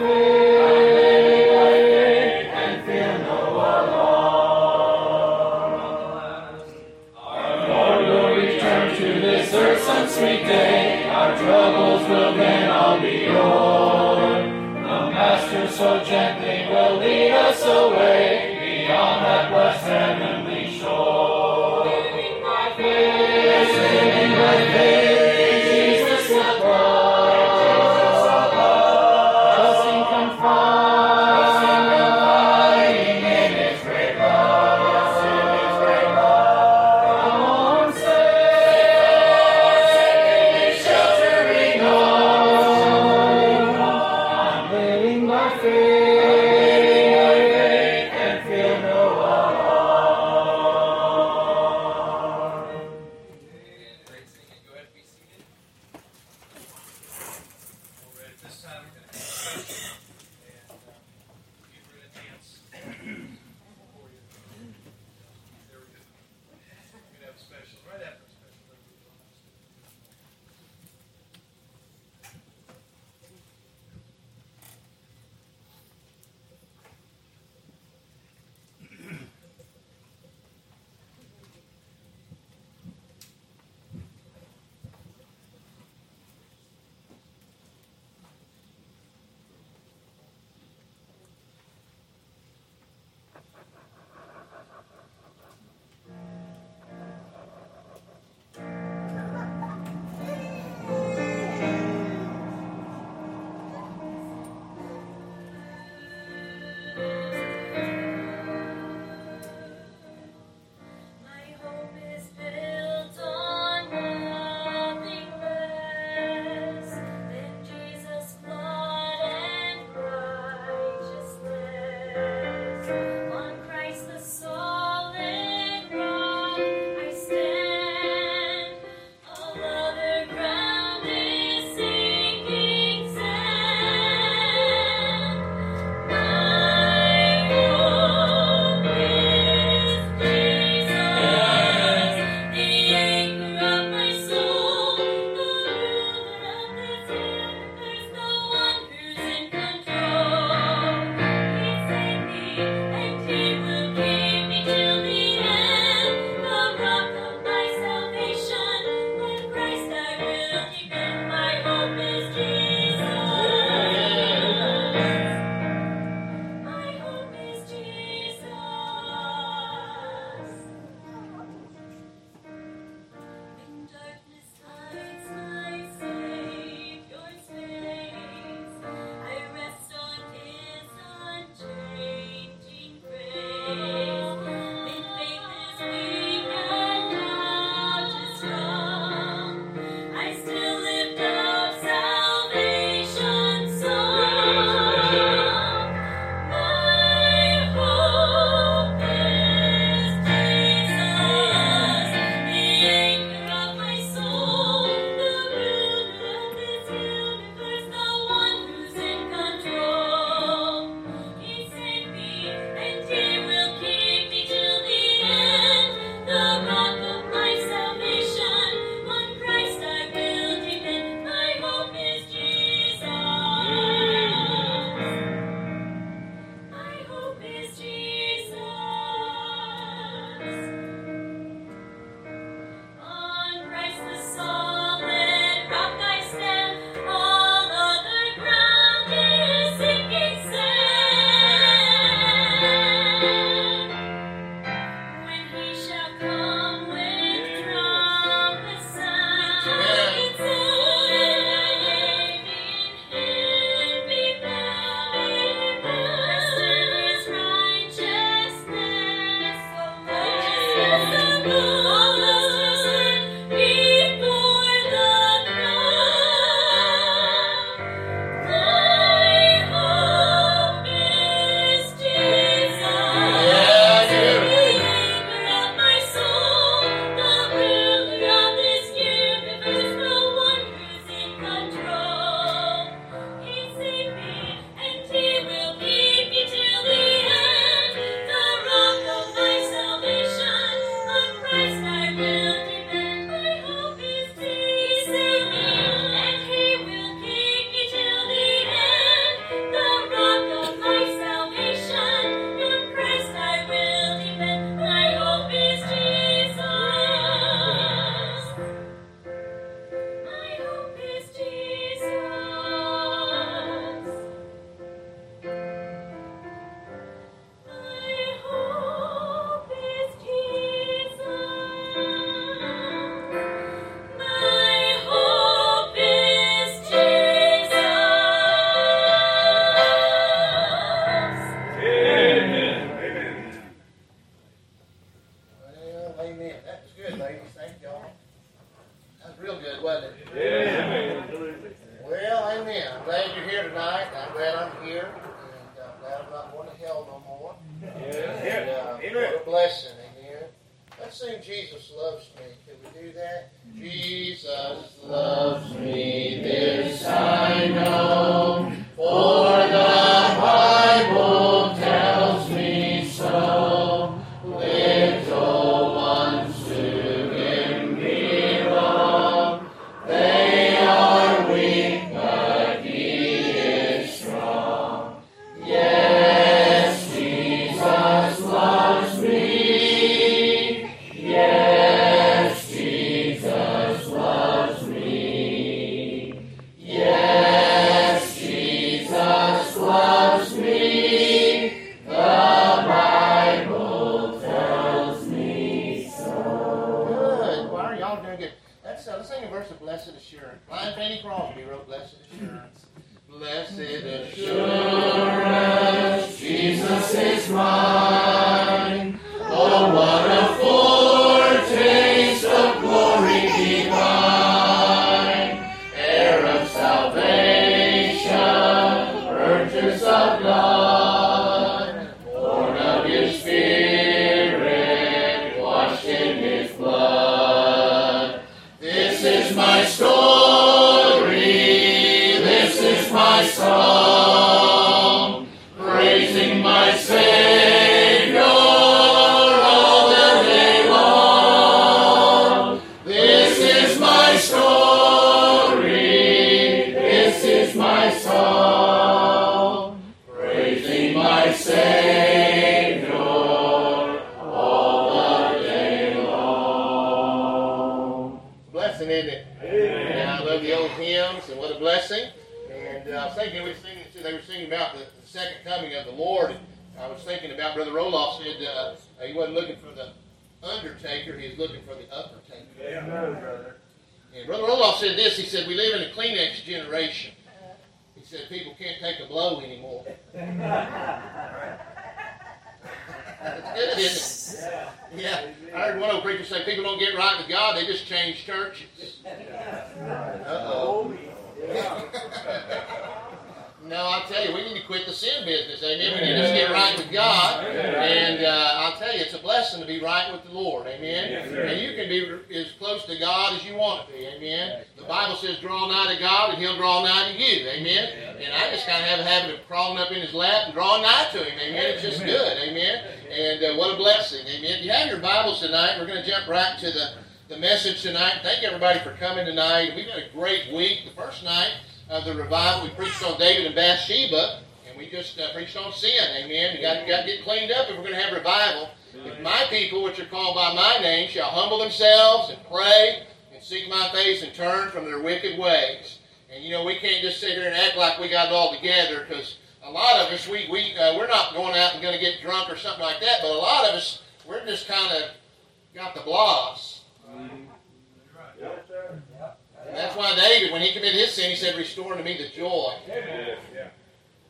Oh. That was good, ladies. Thank y'all. That was real good, wasn't it? Yeah. Well, amen. I'm glad you're here tonight. I'm glad I'm here. And I'm glad I'm not going to hell no more. Yeah. And, uh, what a blessing. Amen. Let's sing Jesus Loves Me. Can we do that? Jesus loves me. This I know. For the Bible thinking Brother Roloff said uh, he wasn't looking for the undertaker, he was looking for the uppertaker. And Brother Roloff said this, he said, we live in a Kleenex generation. He said, people can't take a blow anymore. That's good, isn't it? Yeah. I heard one old preacher say people don't get right with God, they just change churches. Uh-oh. no, I'll tell you, we need to quit the sin business. Amen. We need to just get right with God. And uh, I'll tell you, it's a blessing to be right with the Lord. Amen. And you can be as close to God as you want to be. Amen. The Bible says, draw nigh to God and he'll draw nigh to you. Amen. And I just kind of have a habit of crawling up in his lap and drawing nigh to him. Amen. It's just good. Amen. And uh, what a blessing. Amen. If you have your Bibles tonight, we're going to jump right to the, the message tonight. Thank everybody for coming tonight. We've had a great week. The first night of the revival, we preached on David and Bathsheba, and we just uh, preached on sin. Amen. You got, got to get cleaned up if we're going to have revival. If my people, which are called by my name, shall humble themselves and pray and seek my face and turn from their wicked ways. And you know, we can't just sit here and act like we got it all together because a lot of us, we, we, uh, we're not going out and going to get drunk or something like that, but a lot of us, we're just kind of got the blahs. And that's why David, when he committed his sin, he said, Restore unto me the joy.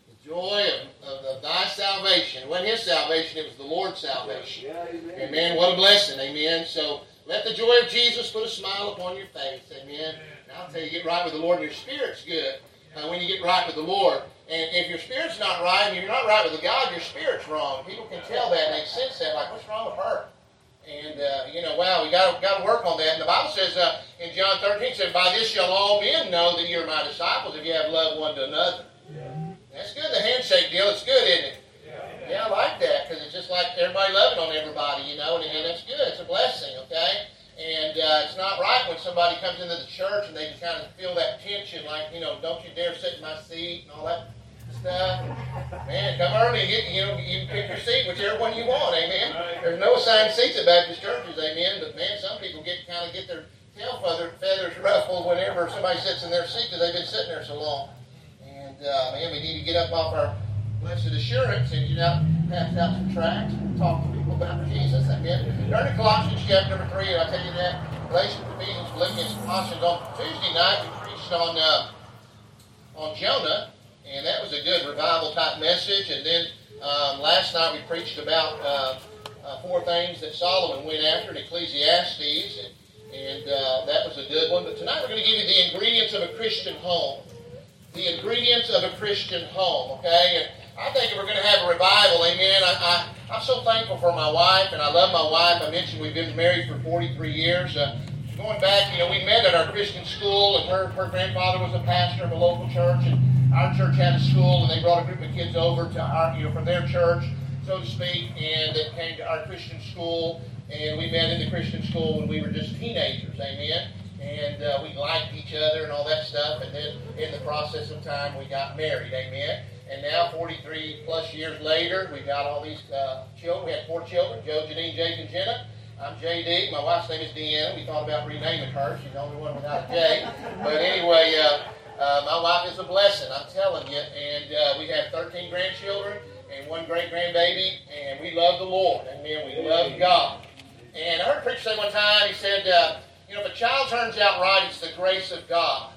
The joy of, of, of thy salvation. It wasn't his salvation, it was the Lord's salvation. Amen. What a blessing. Amen. So let the joy of Jesus put a smile upon your face. Amen. And I'll tell you, get right with the Lord, and your spirit's good uh, when you get right with the Lord. And if your spirit's not right, and you're not right with God, your spirit's wrong. People can tell that, and they sense that, like, what's wrong with her? And, uh, you know, wow, we got got to work on that. And the Bible says uh, in John 13, it says, By this shall all men know that you're my disciples if you have love one to another. That's good, the handshake deal. It's good, isn't it? Yeah, I like that because it's just like everybody loving on everybody, you know, and, and that's good. It's a blessing, okay? And uh, it's not right when somebody comes into the church and they can kind of feel that tension, like, you know, don't you dare sit in my seat and all that stuff. Man, come early and get, you know, you pick your seat, whichever one you want, amen. There's no assigned seats at Baptist churches, amen. But man, some people get kind of get their tail feather, feathers ruffled whenever somebody sits in their seat because they've been sitting there so long. And uh, man, we need to get up off our blessed assurance and get out, pass out some tracts and talk to people about Jesus. Amen. Turn to Colossians chapter number three, and I tell you that Galatians, Ephesians, Philippians, Colossians. On Tuesday night, we preached on uh, on Jonah, and that was a good revival type message. And then um, last night we preached about uh, uh, four things that Solomon went after in Ecclesiastes, and, and uh, that was a good one. But tonight we're going to give you the ingredients of a Christian home. The ingredients of a Christian home, okay? And I think if we're going to have a revival, amen, I, I, am so thankful for my wife, and I love my wife. I mentioned we've been married for 43 years. Uh, going back, you know, we met at our Christian school, and her, her grandfather was a pastor of a local church, and our church had a school, and they brought a group of kids over to our, you know, from their church, so to speak, and they came to our Christian school, and we met in the Christian school when we were just teenagers, amen. And uh, we liked each other and all that stuff, and then in the process of time, we got married, amen. And now, 43 plus years later, we've got all these uh, children. We had four children Joe, Janine, Jake, and Jenna. I'm JD. My wife's name is Deanna. We thought about renaming her. She's the only one without a J. But anyway, uh, uh, my wife is a blessing, I'm telling you. And uh, we have 13 grandchildren and one great grandbaby, and we love the Lord. Amen. We love God. And I heard a preacher say one time, he said, uh, you know, if a child turns out right, it's the grace of God.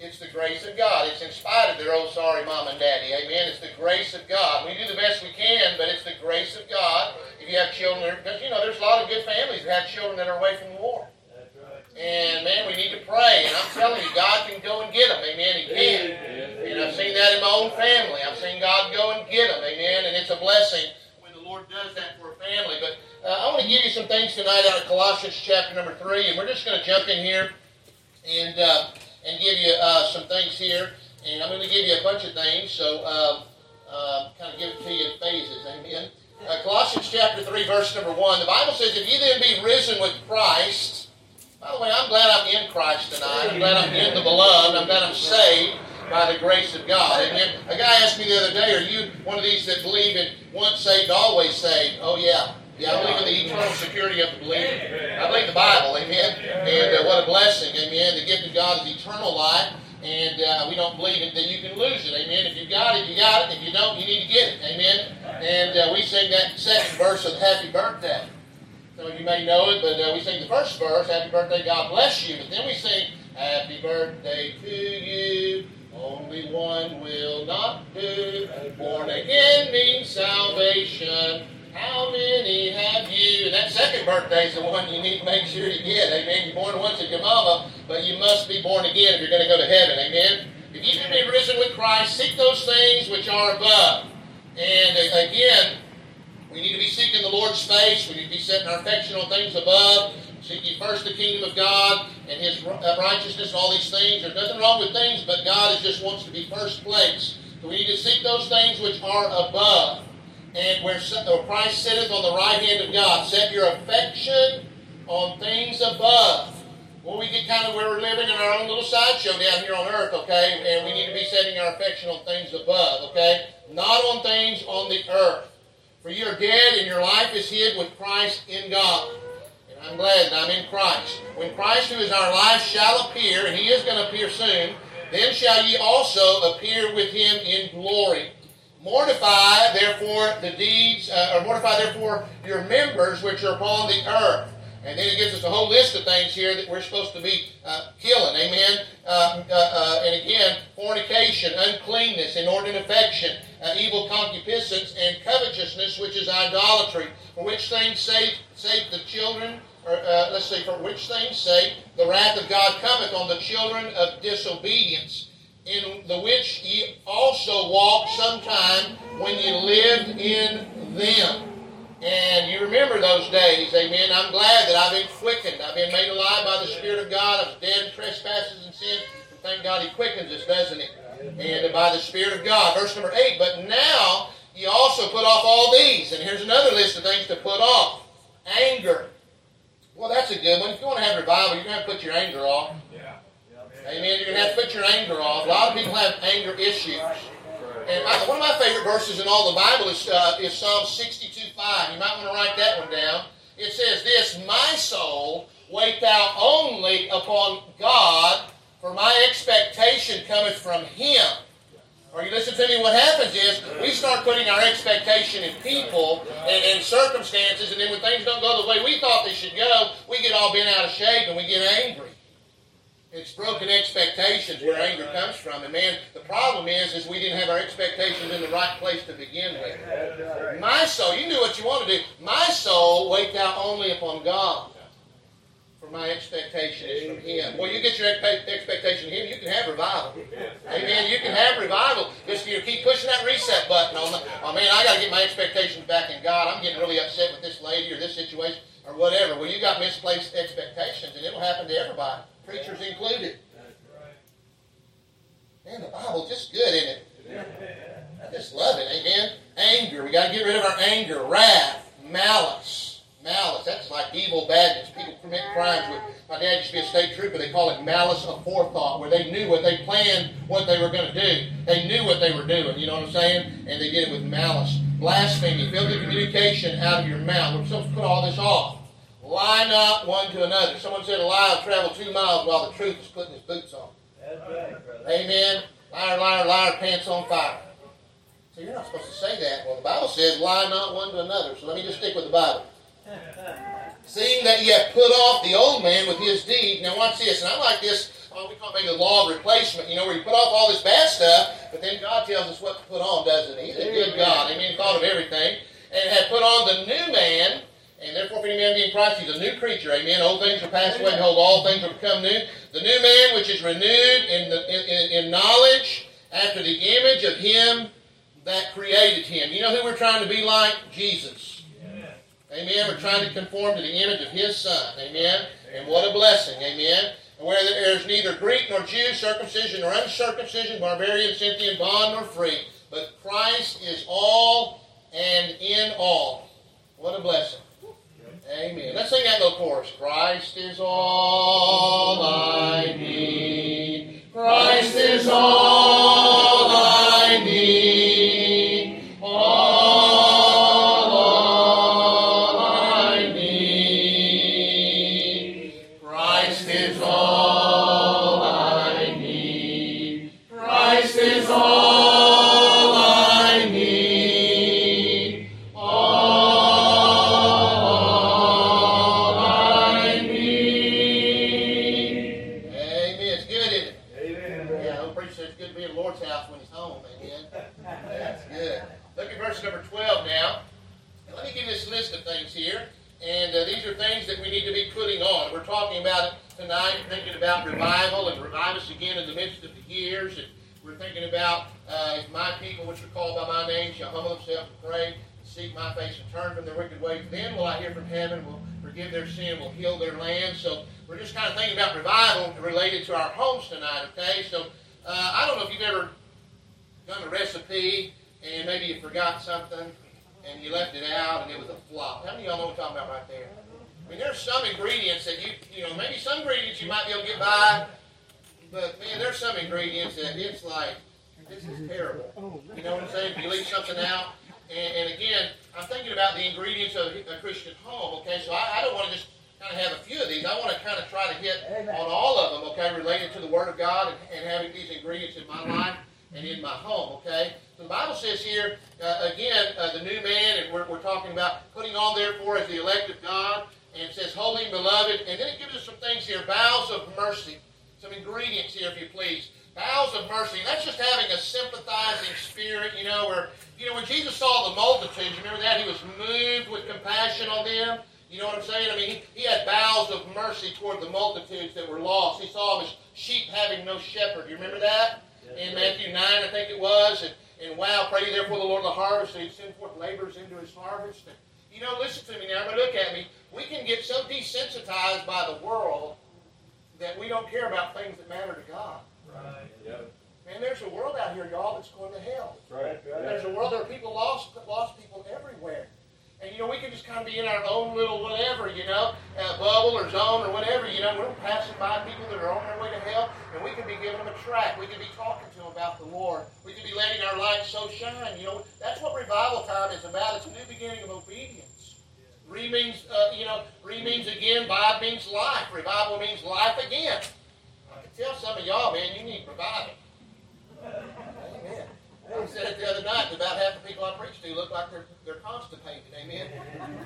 It's the grace of God. It's in spite of their old sorry mom and daddy. Amen. It's the grace of God. We do the best we can, but it's the grace of God. If you have children, because you know, there's a lot of good families that have children that are away from the Lord. And man, we need to pray. And I'm telling you, God can go and get them. Amen. He can. And I've seen that in my own family. I've seen God go and get them. Amen. And it's a blessing when the Lord does that for a family. But uh, I want to give you some things tonight out of Colossians chapter number three, and we're just going to jump in here and. Uh, and give you uh, some things here. And I'm going to give you a bunch of things, so um, uh, kind of give it to you in phases. Amen. Uh, Colossians chapter 3, verse number 1. The Bible says, If you then be risen with Christ, by the way, I'm glad I'm in Christ tonight. I'm glad I'm in the beloved. I'm glad I'm saved by the grace of God. Amen. A guy asked me the other day, Are you one of these that believe in once saved, always saved? Oh, yeah. Yeah, I believe in the eternal security of the believer. I believe the Bible, amen. And uh, what a blessing, amen. The gift of God is eternal life, and uh, we don't believe it, that you can lose it, amen. If you got it, you got it. If you don't, you need to get it, amen. And uh, we sing that second verse of Happy Birthday. Some of you may know it, but uh, we sing the first verse, Happy Birthday, God bless you. But then we sing, Happy Birthday to you. Only one will not do. Born again means salvation. How many have you? And that second birthday is the one you need to make sure you get. Amen. You're born once at your mama, but you must be born again if you're going to go to heaven. Amen. If you've been risen with Christ, seek those things which are above. And uh, again, we need to be seeking the Lord's face. We need to be setting our affection on things above. Seek ye first the kingdom of God and His uh, righteousness and all these things. There's nothing wrong with things, but God just wants to be first place. So we need to seek those things which are above and where Christ sitteth on the right hand of God. Set your affection on things above. Well, we get kind of where we're living in our own little sideshow down here on earth, okay? And we need to be setting our affection on things above, okay? Not on things on the earth. For you are dead and your life is hid with Christ in God. And I'm glad that I'm in Christ. When Christ, who is our life, shall appear, and he is going to appear soon, then shall ye also appear with him in glory. Mortify, therefore, the deeds, uh, or mortify, therefore, your members which are upon the earth. And then it gives us a whole list of things here that we're supposed to be uh, killing. Amen. Uh, uh, uh and again, fornication, uncleanness, inordinate affection, uh, evil concupiscence, and covetousness, which is idolatry. For which things save, save the children, or let's say, for which things sake the wrath of God cometh on the children of disobedience in the which ye also walked sometime when ye lived in them. And you remember those days, amen. I'm glad that I've been quickened. I've been made alive by the Spirit of God. I was dead in trespasses and sin. Thank God He quickens us, doesn't He? And by the Spirit of God. Verse number 8. But now ye also put off all these. And here's another list of things to put off. Anger. Well, that's a good one. If you want to have revival, you're going to have to put your anger off. Amen. You're going to have to put your anger off. A lot of people have anger issues. And one of my favorite verses in all the Bible is, uh, is Psalm 62 5. You might want to write that one down. It says this My soul, wait thou only upon God, for my expectation cometh from Him. Or you listen to me, what happens is we start putting our expectation in people and, and, circumstances, and then when things don't go the way we thought they should go, we get all bent out of shape and we get angry. It's broken expectations where anger comes from. And man, the problem is, is we didn't have our expectations in the right place to begin with. My soul, you knew what you wanted to do. My soul wait out only upon God. For my expectation is from Him. Well, you get your expectation from Him, you can have revival. Amen. You can have revival. Just if you keep pushing that reset button on the. Oh man, I got to get my expectations back in God. I'm getting really upset with this lady or this situation or whatever. Well, you got misplaced expectations, and it'll happen to everybody preachers included. Man, the Bible's just good, isn't it? I just love it. Amen. Anger. We got to get rid of our anger, wrath, malice. Malice. That's like evil badness. People commit crimes with. My dad used to be a state trooper. They call it malice of forethought, where they knew what they planned, what they were going to do. They knew what they were doing. You know what I'm saying? And they did it with malice. Blasphemy. Filthy communication out of your mouth. We're supposed to put all this off. Lie not one to another. Someone said a lie will travel two miles while the truth is putting his boots on. That's Right, Amen. Liar, liar, liar, pants on fire. So you're not supposed to say that. Well, the Bible says, lie not one to another. So let me just stick with the Bible. Seeing that ye have put off the old man with his deed. Now watch this. And I like this, oh, we call it maybe the law of replacement, you know, where you put off all this bad stuff, but then God tells us what to put on, doesn't he? He's a good God. Amen. Thought of everything. And had put on the new man and therefore, if any man be in Christ, he's a new creature. Amen. Old things are passed away. Behold, all things are become new. The new man, which is renewed in, the, in, in knowledge after the image of him that created him. You know who we're trying to be like? Jesus. Amen. We're trying to conform to the image of his son. Amen. And what a blessing. Amen. And where there is neither Greek nor Jew, circumcision nor uncircumcision, barbarian, Scythian, bond nor free, but Christ is all and in all. What a blessing. Amen. Let's sing that little chorus. Christ is all I need. Christ is all I need. Years. And we're thinking about uh, if my people, which are called by my name, shall humble themselves and pray, seek my face and turn from their wicked ways, then will I hear from heaven, will forgive their sin, will heal their land. So we're just kind of thinking about revival related to our homes tonight, okay? So uh, I don't know if you've ever done a recipe and maybe you forgot something and you left it out and it was a flop. How many of y'all know what I'm talking about right there? I mean, there's some ingredients that you, you know, maybe some ingredients you might be able to get by, but man, there's some ingredients that it's like, this is terrible. You know what I'm saying? If you leave something out, and, and again, I'm thinking about the ingredients of a Christian home, okay? So I, I don't want to just kind of have a few of these. I want to kind of try to hit on all of them, okay, related to the Word of God and, and having these ingredients in my life and in my home, okay? So the Bible says here, uh, again, uh, the new man, and we're, we're talking about putting on, therefore, as the elect of God, and it says, holy and beloved, and then it gives us some things here, bowels of mercy, some ingredients here, if you please. Bowels of mercy. That's just having a sympathizing spirit, you know, where, you know, when Jesus saw the multitudes, remember that? He was moved with compassion on them. You know what I'm saying? I mean, he, he had bowels of mercy toward the multitudes that were lost. He saw them as sheep having no shepherd. You remember that? In Matthew 9, I think it was. And, and wow, pray therefore the Lord of the harvest that he'd send forth laborers into his harvest. And, you know, listen to me now. But look at me. We can get so desensitized by the world that we don't care about things that matter to God. Right. Yep. Man, there's a world out here, y'all, that's going to hell. Right. There's a world, there are people lost, lost people everywhere. And, you know, we can just kind of be in our own little whatever, you know, uh, bubble or zone or whatever, you know. We're passing by people that are on their way to hell, and we can be giving them a track. We can be talking to them about the Lord. We can be letting our light so shine. You know, that's what revival time is about. It's a new beginning of obedience. Re means, uh, you know, re means again, vibe means life. Revival means life again. I can tell some of y'all, man, you need revival. I said it the other night, about half the people I preach to look like they're, they're constipated. Amen.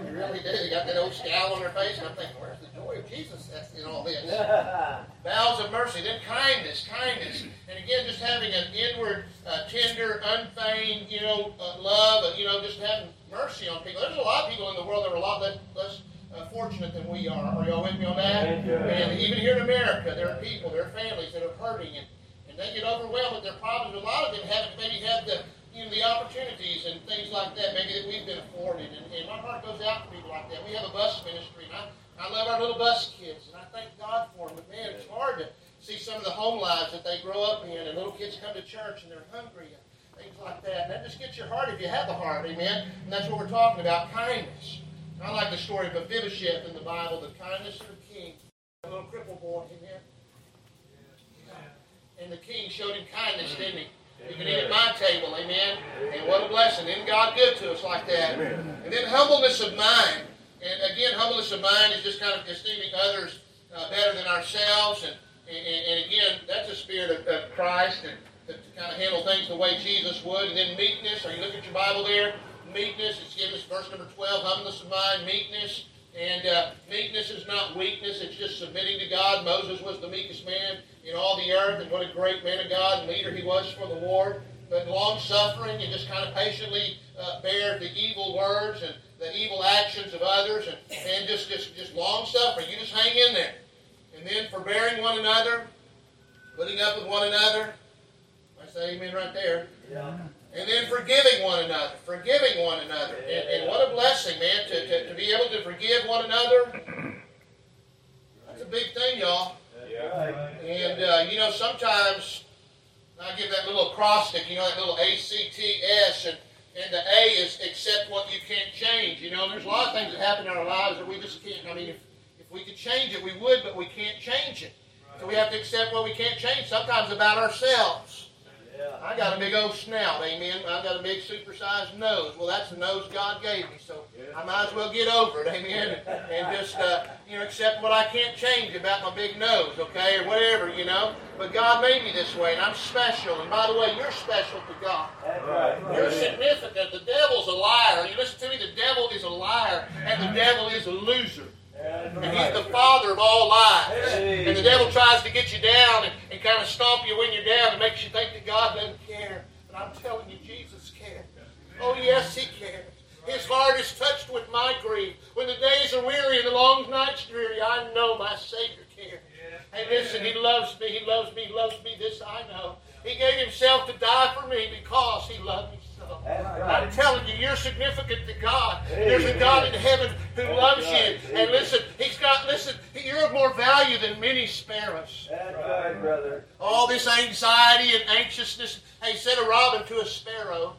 They really do. They got that old scowl on their face, and I'm thinking, where's the joy of Jesus in all this. Bowels of mercy, then kindness, kindness. And again, just having an inward, uh, tender, unfeigned, you know, uh, love, uh, you know, just having mercy on people. There's a lot of people in the world that are a lot less, less uh, fortunate than we are. Are y'all with me on that? And even here in America, there are people, there are families that are hurting, and, and they get overwhelmed with their problems. A lot of them haven't maybe had the you know, the opportunities and things like that, maybe that we've been afforded. And, and my heart goes out to people like that. We have a bus ministry, and I, I love our little bus kids, and I thank God for them. But man, it's hard to see some of the home lives that they grow up in, and little kids come to church and they're hungry and things like that. And that just gets your heart if you have the heart, amen. And that's what we're talking about, kindness. I like the story of Mephibosheth in the Bible, the kindness of the king, a little cripple boy, amen. And the king showed him kindness, didn't he? You can eat at my table, amen. And what a blessing. Isn't God good to us like that? And then humbleness of mind. And again, humbleness of mind is just kind of esteeming others uh, better than ourselves. And, and, and, again, that's a spirit of, of Christ and to, to, kind of handle things the way Jesus would. And then meekness. Are you looking at your Bible there? Meekness. It's given us verse number 12. Humbleness of mind, meekness. And uh, meekness is not weakness, it's just submitting to God. Moses was the meekest man in all the earth, and what a great man of God and leader he was for the Lord. But long suffering and just kind of patiently uh, bear the evil words and the evil actions of others, and, and just, just, just long suffering. You just hang in there. And then forbearing one another, putting up with one another. I say amen right there. Yeah. And then forgiving one another, forgiving one another. And, and what a blessing, man, to, to, to, be able to forgive one another. That's a big thing, y'all. And, uh, you know, sometimes I give that little acrostic, you know, that little A-C-T-S, and, and the A is accept what you can't change. You know, there's a lot of things that happen in our lives that we just can't. I mean, if, if we could change it, we would, but we can't change it. So we have to accept what we can't change, sometimes about ourselves. I got a big old snout, amen. I've got a big supersized nose. Well, that's the nose God gave me, so I might as well get over it, amen. And, just, uh, you know, accept what I can't change about my big nose, okay, or whatever, you know. But God made me this way, and I'm special. And by the way, you're special to God. You're significant. The devil's a liar. You listen to me, the devil is a liar, and the devil is a loser. And he's the father of all lies. And the devil tries to get you down and, and kind of stomp you when you're down and makes you think that God doesn't care. But I'm telling you, Jesus cares. Oh, yes, he cares. His heart is touched with my grief. When the days are weary and the long nights dreary, I know my Savior cares. Hey, listen, he loves me. He loves me. He loves me. This I know. He gave himself to die for me because he loved me I'm telling you, you're significant to God. There's a God in heaven who oh, loves you. And listen, He's got, listen, you're of more value than many sparrows. That's right, brother. All this anxiety and anxiousness. Hey, said a robin to a sparrow,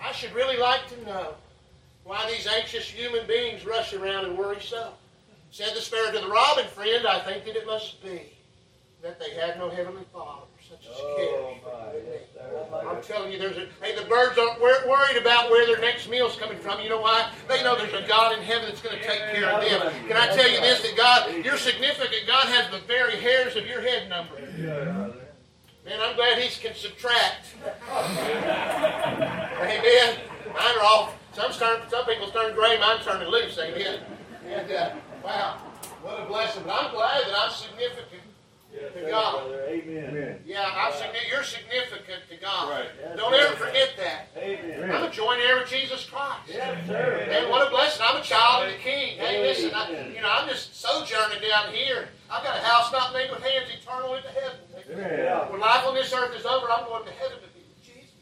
I should really like to know why these anxious human beings rush around and worry so. Said the sparrow to the robin, friend, I think that it must be that they had no heavenly Father such as oh, I'm telling you, there's a, hey, the birds aren't worried about where their next meal's coming from. You know why? They know there's a God in heaven that's going to take care of them. Can I tell you this? That God, you're significant. God has the very hairs of your head numbered. Man, I'm glad He can subtract. Amen. Mine are all. Some turn, some people turn gray. Mine turning loose. Amen. And uh, wow, what a blessing! But I'm glad that I'm significant to God. Amen. Yeah, I'm you're significant to God. Right. Don't ever forget that. Amen. I'm a joint heir with Jesus Christ. Yes, sir. And what a blessing. I'm a child of the King. Hey, listen, I, you know, I'm just sojourning down here. I've got a house not made with hands eternal into heaven. Amen. When life on this earth is over, I'm going to heaven to be with Jesus.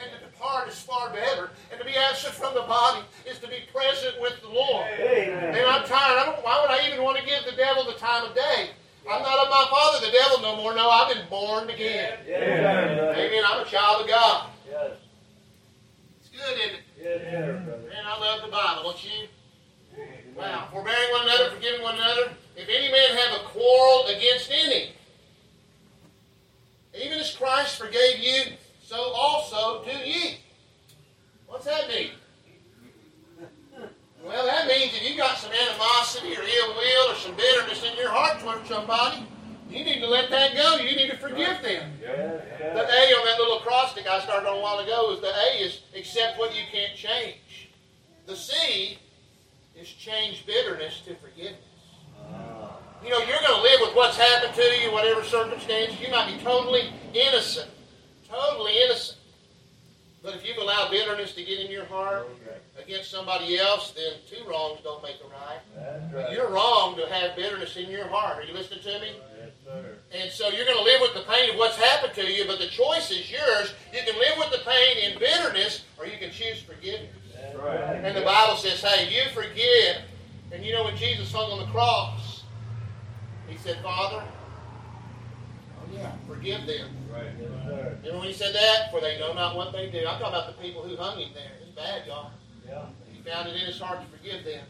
And to depart is far better. And to be absent from the body is to be present with the Lord. Amen. And I'm tired. I why would I even want to give the devil the time of day? I'm not of my father, the devil, no more. No, I've been born again. Yeah. Amen. I'm a child of God. Yes. It's good, isn't it? Yeah, Man, I love the Bible, don't you? Wow. Forbearing one another, forgiving one another. If any man have a quarrel against any, even as Christ forgave you, so also do ye. What's that mean? Well, that means if you got some animosity or ill will or some bitterness in your heart toward somebody, you need to let that go. You need to forgive them. The A on that little acrostic I started on a while ago is the A is accept what you can't change. The C is change bitterness to forgiveness. Ah. You know, you're going to live with what's happened to you, whatever circumstance. You might be totally innocent. Totally innocent. But if you've allowed bitterness to get in your heart against somebody else, then two wrongs don't make a right. You're wrong to have bitterness in your heart. Are you listening to me? Yes, sir. And so you're going to live with the pain of what's happened to you, but the choice is yours. You can live with the pain in bitterness, or you can choose forgiveness. That's right. And the Bible says, hey, you forgive. And you know when Jesus hung on the cross, he said, Father, oh yeah, forgive them. Right. Yes. Remember when he said that? For they know not what they do. I'm talking about the people who hung him there. It's bad, y'all. Yeah. He found it in his heart to forgive them.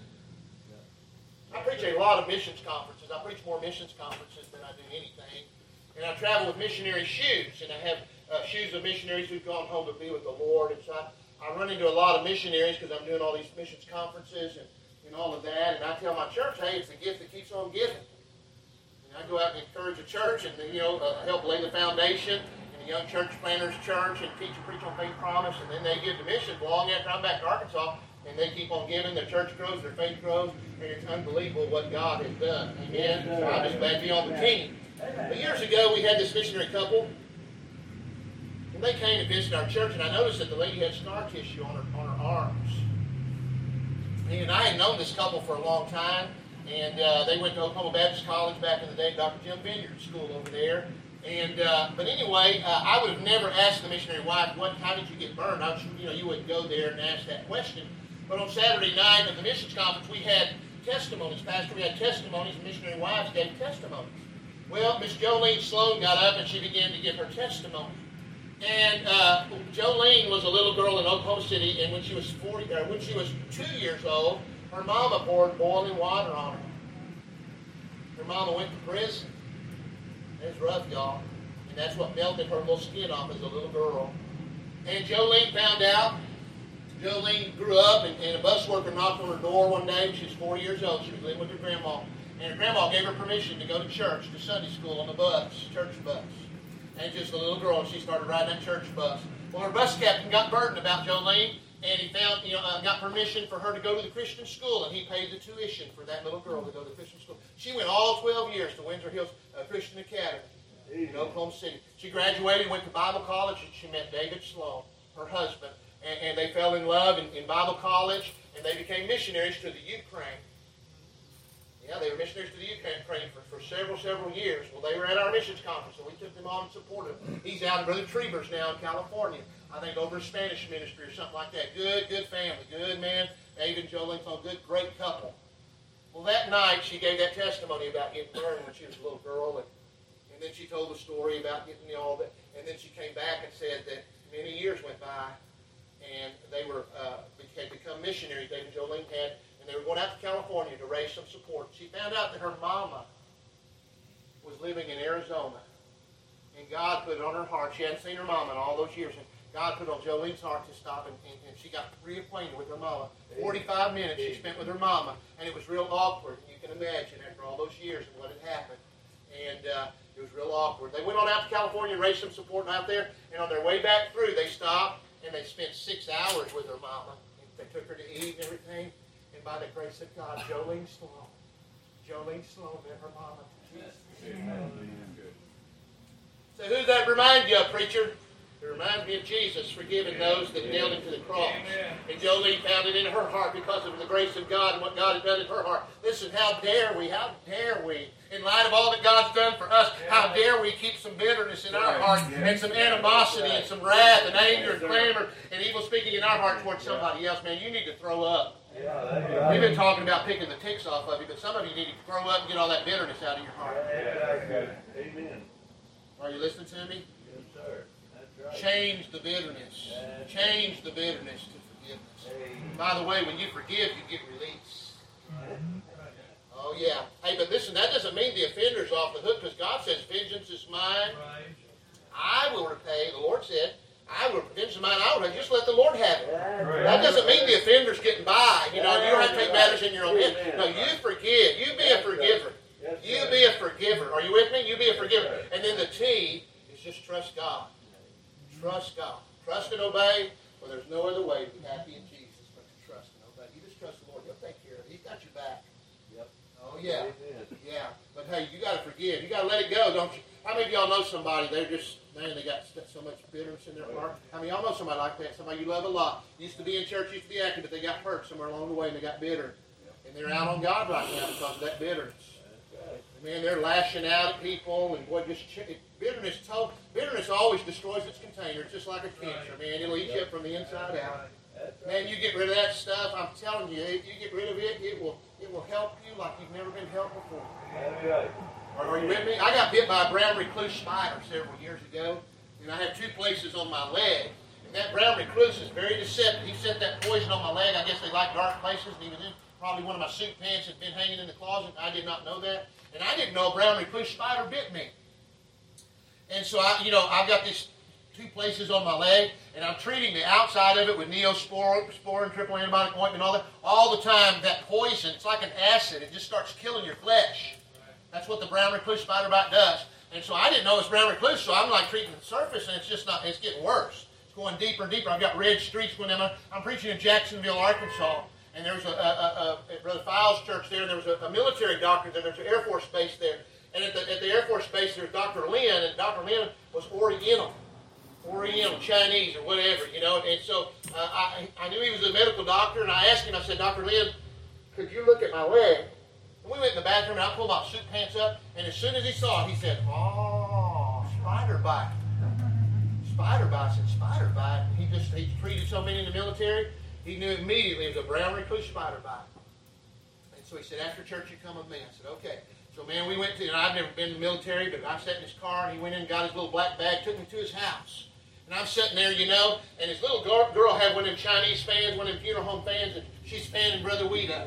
I preach a lot of missions conferences. I preach more missions conferences than I do anything. And I travel with missionary shoes, and I have uh, shoes of missionaries who've gone home to be with the Lord. And so I, I run into a lot of missionaries because I'm doing all these missions conferences and, and all of that. And I tell my church, hey, it's the gift that keeps on giving. And I go out and encourage the church and you know uh, help lay the foundation young church planters church and teach and preach on faith promise. And then they give the mission long after I'm back to Arkansas, and they keep on giving. Their church grows, their faith grows, and it's unbelievable what God has done. Amen. So I'm just glad to be on the team. But years ago, we had this missionary couple, and they came to visit our church, and I noticed that the lady had scar tissue on her on her arms. And I had known this couple for a long time, and uh, they went to Oklahoma Baptist College back in the day, Dr. Jim Vineyard School over there. And uh, but anyway, uh, I would have never asked the missionary wife, "What? How did you get burned?" I was, you know, you wouldn't go there and ask that question. But on Saturday night at the missions conference, we had testimonies. Pastor, we had testimonies, and missionary wives gave testimonies. Well, Miss Jolene Sloan got up and she began to give her testimony. And uh, Jolene was a little girl in Oklahoma City, and when she was forty, or when she was two years old, her mama poured boiling water on her. Her mama went to prison. It was rough, y'all, and that's what melted her little skin off as a little girl. And Jolene found out. Jolene grew up, and, and a bus worker knocked on her door one day. She was four years old. She was living with her grandma, and her grandma gave her permission to go to church, to Sunday school on the bus, church bus and just a little girl, she started riding that church bus. Well, her bus captain got burdened about Jolene, and he found, you know, uh, got permission for her to go to the Christian school, and he paid the tuition for that little girl to go to the Christian school. She went all 12 years to Windsor Hills uh, Christian Academy in Oklahoma City. She graduated, went to Bible college, and she met David Sloan, her husband, and, and they fell in love in, in Bible college, and they became missionaries to the Ukraine. Yeah, they were missionaries to the Ukraine for, for several, several years. Well, they were at our missions conference, and we took them on and supported them. He's out in Brother Treber's now in California. I think over a Spanish ministry or something like that. Good, good family. Good man. David and Jolene, a good, great couple. Well, that night she gave that testimony about getting burned when she was a little girl, and, and then she told the story about getting know, all that. And then she came back and said that many years went by, and they were uh, had become missionaries. David Jolene had and they were going out to California to raise some support. She found out that her mama was living in Arizona. And God put it on her heart. She hadn't seen her mama in all those years. And God put on Jolene's heart to stop, and, and, and she got reacquainted with her mama. 45 minutes she spent with her mama, and it was real awkward. You can imagine after all those years and what had happened. And uh, it was real awkward. They went on out to California, raised some support out there, and on their way back through, they stopped, and they spent six hours with her mama. And they took her to eat and everything. And by the grace of God, Jolene Sloan, Jolene Sloan met her mama to Jesus. So who does that remind you of, preacher? It reminds me of Jesus forgiving those that nailed him to the cross. And Jolene found it in her heart because of the grace of God and what God had done in her heart. Listen, how dare we, how dare we, in light of all that God's done for us, how dare we keep some bitterness in our heart and some animosity and some wrath and anger and clamor and evil speaking in our heart towards somebody else. Man, you need to throw up. We've been talking about picking the ticks off of you, but some of you need to throw up and get all that bitterness out of your heart. Amen. Are you listening to me? Yes, sir. That's right. Change the bitterness. Change the bitterness to forgiveness. By the way, when you forgive, you get release. Oh, yeah. Hey, but listen, that doesn't mean the offender's off the hook because God says, Vengeance is mine. I will repay. The Lord said, I will, vengeance is mine. I will. Just let the Lord have it. That doesn't mean the offender's getting by. You know, you don't have to take matters in your own hands. No, you forgive. You be a forgiver. You be a forgiver. Are you with me? You be a forgiver. And then the T is just trust God. Trust God. Trust and obey. Well, there's no other way to be happy in Jesus but to trust and obey. You just trust the Lord. He'll take care of it. He's got your back. Yep. Oh, yeah. Yeah, but hey, you got to forgive. You got to let it go, don't you? How many of y'all know somebody? They're just man, they got so much bitterness in their heart. How many of y'all know somebody like that? Somebody you love a lot, used to be in church, used to be active, but they got hurt somewhere along the way and they got bitter, and they're out on God right now because of that bitterness. Man, they're lashing out at people and boy, just bitterness. Told, bitterness always destroys its container. It's just like a cancer, man. It'll eat you up from the inside out. Man, you get rid of that stuff. I'm telling you, if you get rid of it, it will it will help you like you've never been helped before. Are you with me? I got bit by a brown recluse spider several years ago, and I had two places on my leg. And that brown recluse is very deceptive. He set that poison on my leg. I guess they like dark places, and was in probably one of my suit pants had been hanging in the closet. I did not know that, and I didn't know a brown recluse spider bit me. And so I, you know, I've got this two places on my leg, and I'm treating the outside of it with neosporin, triple antibiotic ointment, all that. All the time, that poison, it's like an acid. It just starts killing your flesh. That's what the brown recluse spider bite does. And so I didn't know it was brown recluse, so I'm like treating the surface, and it's just not, it's getting worse. It's going deeper and deeper. I've got red streaks going down. I'm preaching in Jacksonville, Arkansas, and there was a, a, a, a Brother Files church there, and there was a, military doctor there, there's an Air Force base there. And at the, at the Air Force base, there's Dr. Lin, and Dr. Lin was Oriental. Oriental, Chinese, or whatever, you know. And so uh, I, I knew he was a medical doctor, and I asked him, I said, Dr. Lin, could you look at my leg? And we went in the bathroom, and I pulled my suit pants up, and as soon as he saw it, he said, oh, spider bite. Spider bite. I said, spider bite. He just, he treated so many in the military, he knew immediately it was a brown recluse spider bite. And so he said, after church, you come with me. I said, okay. So, man, we went to, and I've never been in the military, but I sat in his car, and he went in got his little black bag, took me to his house. And I'm sitting there, you know, and his little girl, had one of them Chinese fans, one of them funeral home fans, and she's fanning Brother Weedo.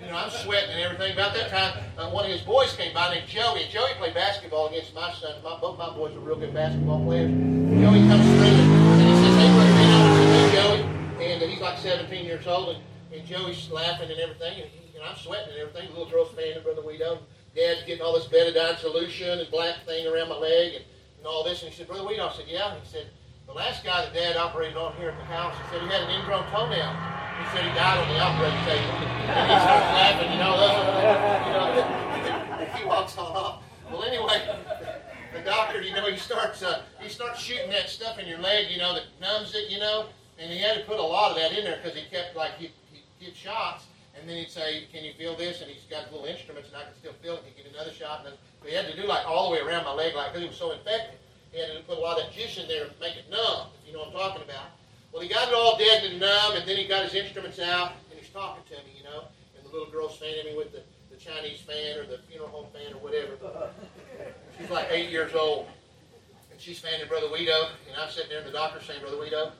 You know, I'm sweating and everything. About that time, uh, one of his boys came by named Joey, Joey played basketball against my son. My, both my boys were real good basketball players. Joey comes through, and he says, hey, Brother Weedo, hey, Joey. And uh, he's like 17 years old, and, and Joey's laughing and everything, and, he, and I'm sweating and everything. Little girl's fanning Brother Weedo. Dad's getting all this betadine solution and black thing around my leg and, and all this. And he said, Brother Weedoff, I said, yeah. And he said, the last guy that Dad operated on here at the house, he said he had an ingrown toenail. He said he died on the operating table. And he starts laughing, you know, you know, he walks on off. Well, anyway, the doctor, you know, he starts uh, he starts shooting that stuff in your leg, you know, that numbs it, you know, and he had to put a lot of that in there because he kept like he he get shots and then he'd say, "Can you feel this?" And he's got little instruments, and I can still feel it. He'd get another shot, and but he had to do like all the way around my leg, like because he was so infected. He had to put a lot of juice in there to make it numb, if you know what I'm talking about. Well, he got it all dead and numb, and then he got his instruments out, and he's talking to me, you know. And the little girl's fanning me with the, the Chinese fan or the funeral home fan or whatever. She's like eight years old, and she's fanning Brother Weedo, and I'm sitting there, and the doctor's saying, Brother Weedo,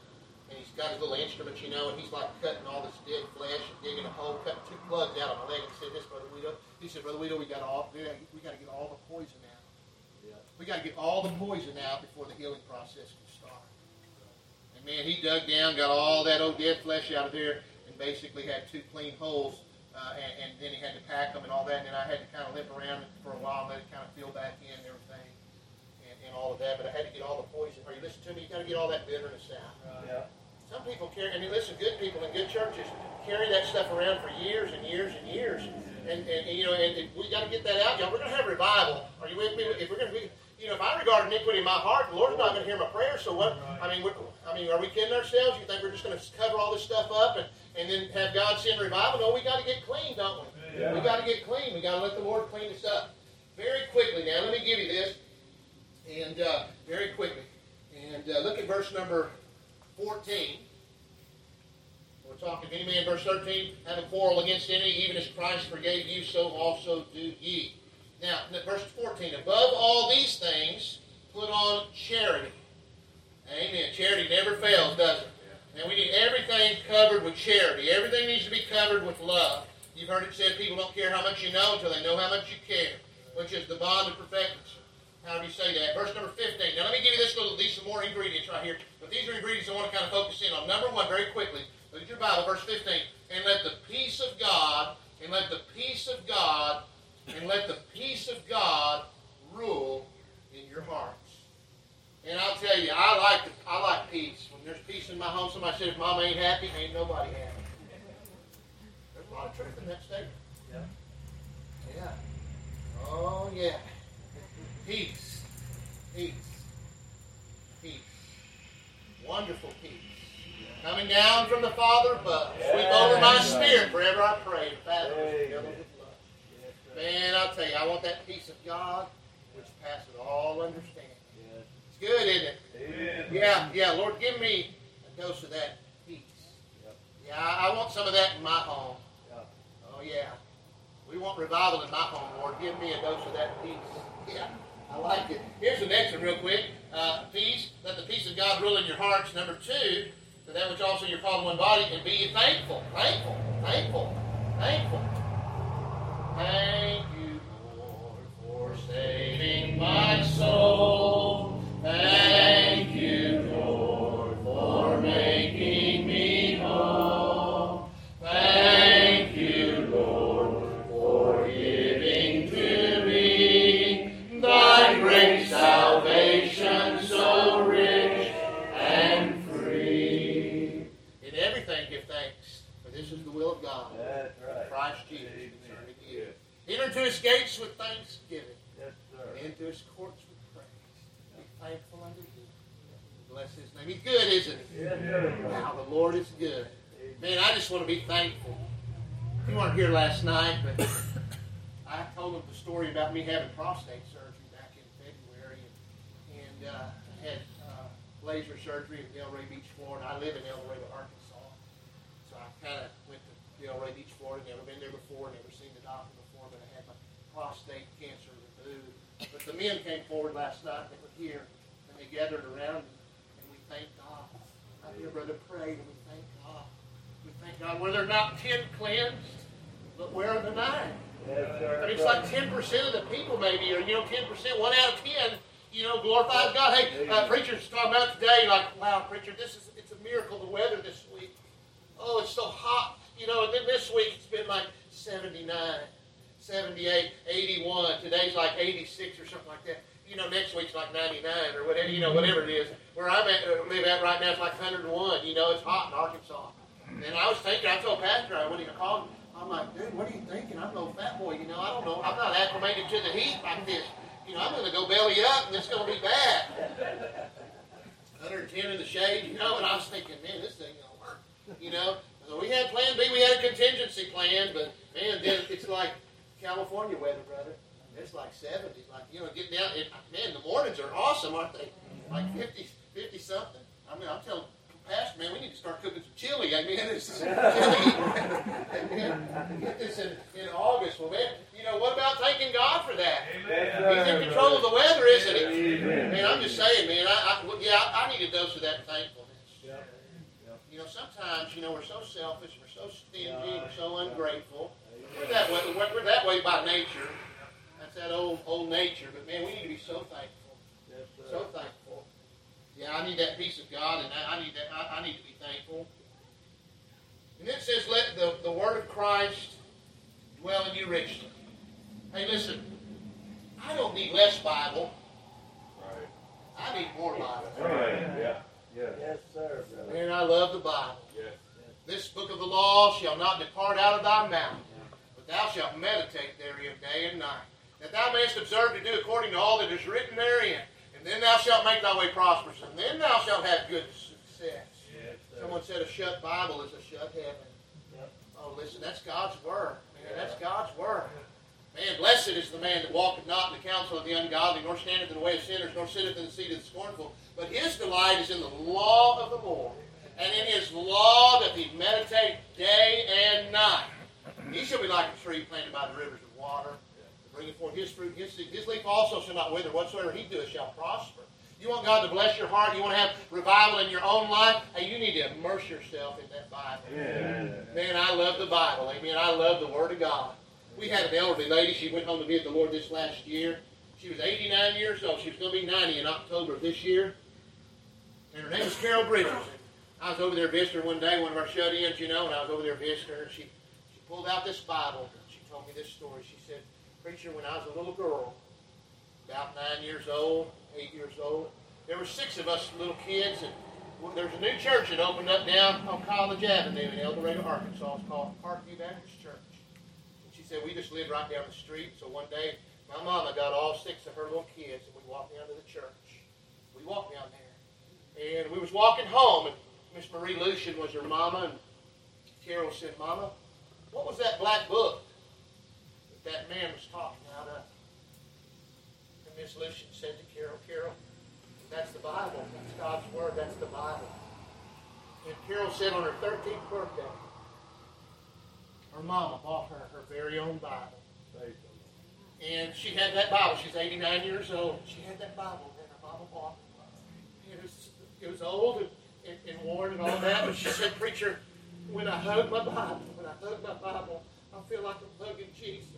got his little instruments, you know, and he's like cutting all this dead flesh and digging a hole, cutting two plugs out of my leg. And said, "This, brother Weedo." He said, "Brother Weedo, we got all we got to get all the poison out. Yeah. We got to get all the poison out before the healing process can start." And man, he dug down, got all that old dead flesh out of there, and basically had two clean holes. Uh, and, and then he had to pack them and all that. And then I had to kind of limp around for a while and let it kind of feel back in and everything and, and all of that. But I had to get all the poison. Are you listening to me? You got to get all that bitterness out. Yeah. Some people carry, I mean, listen, good people in good churches carry that stuff around for years and years and years. And, and, and you know, and, and we got to get that out, y'all. We're going to have revival. Are you with me? If we're going to be, you know, if I regard iniquity in my heart, the Lord's not going to hear my prayer. So what? I mean, I mean, are we kidding ourselves? You think we're just going to cover all this stuff up and, and then have God send revival? No, we got to get clean, don't we? Yeah. We got to get clean. We got to let the Lord clean us up. Very quickly now, let me give you this, and uh, very quickly, and uh, look at verse number 14. We're talking, if any man, verse 13, have a quarrel against any, even as Christ forgave you, so also do ye. Now, verse 14, above all these things, put on charity. Amen. Charity never fails, does it? And we need everything covered with charity. Everything needs to be covered with love. You've heard it said people don't care how much you know until they know how much you care, which is the bond of perfection. How do you say that? Verse number 15. Now let me give you this little, these some more ingredients right here. But these are ingredients I want to kind of focus in on. Number one, very quickly. Look at your Bible, verse 15. And let the peace of God, and let the peace of God, and let the peace of God rule in your hearts. And I'll tell you, I like the, I like peace. When there's peace in my home, somebody said, if mama ain't happy, ain't nobody happy. There's a lot of truth in that statement. Yeah. Yeah. Oh, yeah. Peace. Peace. Peace. Wonderful peace. Coming down from the Father, but sweep over my spirit forever I pray. Man, I'll tell you, I want that peace of God which passeth all understanding. It's good, isn't it? Yeah, yeah. Lord, give me a dose of that peace. Yeah, I want some of that in my home. Oh, yeah. We want revival in my home, Lord. Give me a dose of that peace. Yeah, I like it. Here's the next one, real quick. Uh, peace. Let the peace of God rule in your hearts. Number two, to that which also your called one body, and be thankful. Thankful. Thankful. Thankful. Thank you, Lord, for saving my soul. His name. He's good, isn't he? Wow, the Lord is good. Man, I just want to be thankful. You weren't here last night, but I told them the story about me having prostate surgery back in February, and, and uh, I had uh, laser surgery in Delray Beach, Florida. I live in El Dorado, Arkansas, so I kind of went to Delray Beach, Florida. Never been there before, never seen the doctor before, but I had my prostate cancer removed. But the men came forward last night. They were here, and they gathered around, and we thanked God. I Brother to pray, and we thank God. We thank God. Where they're not ten cleansed, but where are the nine? Yes, sir. I mean, it's like ten percent of the people, maybe, or you know, ten percent, one out of ten, you know, glorifies God. Hey, uh, preachers talking about today, like, wow, preacher, this is it's a miracle. The weather this week. Oh, it's so hot, you know. And then this week it's been like 79, 78, 81. Today's like 86 or something like that. You know, next week's like 99 or whatever. You know, whatever it is. Where I'm uh, live at right now, it's like 101. You know, it's hot in Arkansas. And I was thinking, I told Pastor, I when he called, I'm like, dude, what are you thinking? I'm no fat boy, you know. I don't know. I'm not acclimated to the heat like this. You know, I'm going to go belly up, and it's going to be bad. 110 in the shade, you know. And I was thinking, man, this thing going to work. You know. So we had Plan B, we had a contingency plan, but man, then it's like California weather, brother. It's like 70s, like you know, getting down. It, man, the mornings are awesome, aren't they? Like 50, 50 something. I mean, I'm telling Pastor, man, we need to start cooking some chili. I mean, it's chili. Amen. Get this in, in August. Well, man, you know, what about thanking God for that? Yes, He's in control of the weather, isn't he? Amen. Man, I'm just saying, man. I, I yeah, I, I need a dose of that thankfulness. You know, sometimes, you know, we're so selfish, we're so stingy, we're so ungrateful. We're that way. We're that way by nature. That's that old old nature. But man, we need to be so thankful, Yes, so thankful. Yeah, I need that peace of God, and I, I need that. I, I need to be thankful. And it says, "Let the, the word of Christ dwell in you richly." Hey, listen. I don't need less Bible. Right. I need more Bible. Right. Yeah. Yes. Yes, sir, brother. Man, I love the Bible. Yes. This book of the law shall not depart out of thy mouth, but thou shalt meditate therein day and night, that thou mayest observe to do according to all that is written therein. And then thou shalt make thy way prosperous, and then thou shalt have good success. Yes. Someone said a shut Bible is a shut heaven. Yep. Oh, listen, that's God's word. Man, that's God's word. Man, blessed is the man that walketh not in the counsel of the ungodly, nor standeth in the way of sinners, nor sitteth in the seat of the scornful. But his delight is in the law of the Lord. And in his law doth he meditate day and night. He shall be like a tree planted by the rivers of water, bringing forth his fruit. His, his leaf also shall not wither. Whatsoever he doeth shall prosper. You want God to bless your heart? You want to have revival in your own life? Hey, you need to immerse yourself in that Bible. Amen. Man, I love the Bible. Amen. I love the Word of God. We had an elderly lady. She went home to be with the Lord this last year. She was 89 years old. She was going to be 90 in October of this year. And her name was Carol Bridges. I was over there visiting her one day, one of our shut-ins, you know, and I was over there visiting her. And she, she pulled out this Bible. And she told me this story. She said, Preacher, when I was a little girl, about nine years old, eight years old, there were six of us little kids, and there's a new church that opened up down on College Avenue in El Dorado, Arkansas. It's called Parkview Baptist Church. And she said we just lived right down the street. So one day My mama got all six of her little kids, and we walked down to the church. We walked down there, and we was walking home, and Miss Marie Lucian was her mama, and Carol said, "Mama, what was that black book that man was talking out of?" Uh, and Miss Lucian said to Carol, "Carol, that's the Bible. That's God's word. That's the Bible." And Carol said on her 13th birthday, her mama bought her her very own Bible. And she had that Bible. She's 89 years old. She had that Bible that her mama bought. It was, it was old and, and, and worn and all that. But she said, Preacher, when I hug my Bible, when I hug my Bible, I feel like I'm hugging Jesus.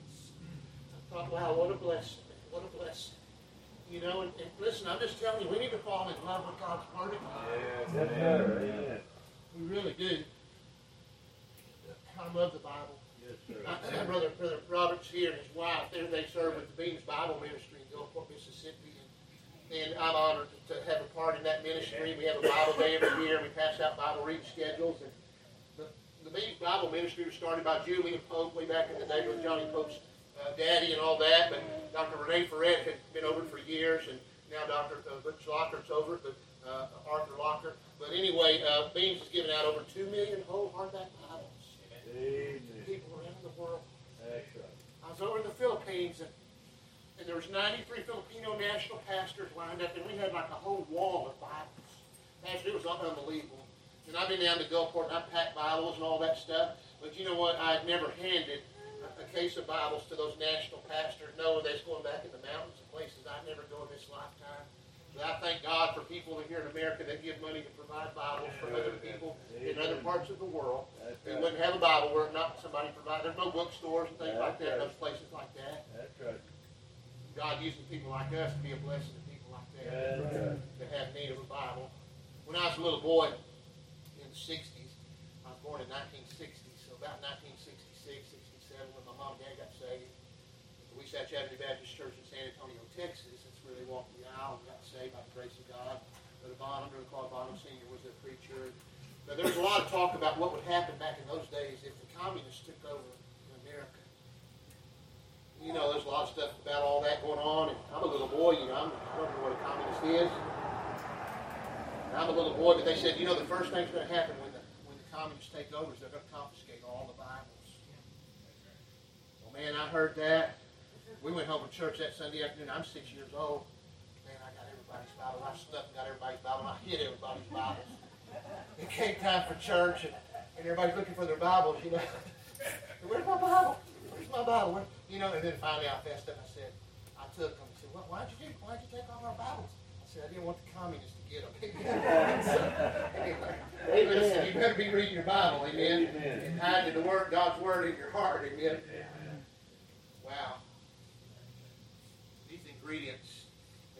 I thought, wow, what a blessing. What a blessing. You know, and, and listen, I'm just telling you, we need to fall in love with God's Word again. We really do. I love the Bible. My brother, brother Robert's here and his wife. There they serve with the Beams Bible Ministry in Gulfport, Mississippi, and, and I'm honored to have a part in that ministry. We have a Bible day every year. We pass out Bible reading schedules, and the, the Beams Bible Ministry was started by Julian Pope way back in the day with Johnny Pope's uh, daddy and all that. But Dr. Renee Ferret had been over for years, and now Dr. Uh, Butch Lockhart's over it, but uh, Arthur Lockhart. But anyway, uh, Beams has given out over two million whole hardback Bibles. to People around the world. I was over in the Philippines, and, and there was 93 Filipino national pastors lined up, and we had like a whole wall of Bibles. Pastor, it was unbelievable. And I've been down to Gulfport, and I've packed Bibles and all that stuff. But you know what? I had never handed case of Bibles to those national pastors. No, they're going back in the mountains and places I never go in this lifetime. But I thank God for people here in America that give money to provide Bibles for other people in other parts of the world. We wouldn't have a Bible were it not somebody provide. There's no bookstores and things like that in those places like that. That's right. God using people like us to be a blessing to people like that That's right. that have need of a Bible. When I was a little boy in the 60s, I was born in 1960, so about 1966, 67, when my mom and dad got saved. We sat Avenue Baptist Church in San Antonio, Texas. That's where they walked the aisle and got saved by the grace of God. Brother Bonham, Brother Claude Bonham Sr. was their preacher. Now, there was a lot of talk about what would happen back in those days if the communists took over America. You know, there's a lot of stuff about all that going on. And I'm a little boy, you know, I'm, I don't know what a communist is. And I'm a little boy, but they said, you know, the first thing's going to happen when the, when the communists take over is they're going to confiscate all the Bibles. Well, man, I heard that. We went home from church that Sunday afternoon. I'm six years old. Man, I got everybody's Bible. I snuck and got everybody's Bible, I hid everybody's Bibles. It came time for church, and, and everybody's looking for their Bibles, you know. Where's my Bible? Where's my Bible? Where? You know, and then finally I fessed up. I said, I took them. He said, well, why'd you do? Why'd you take all our Bibles? I said, I didn't want the communists to get them. so, anyway, hey, listen, you better be reading your Bible, amen, Amen. and hiding the word, God's word in your heart, amen. Wow. Ingredients.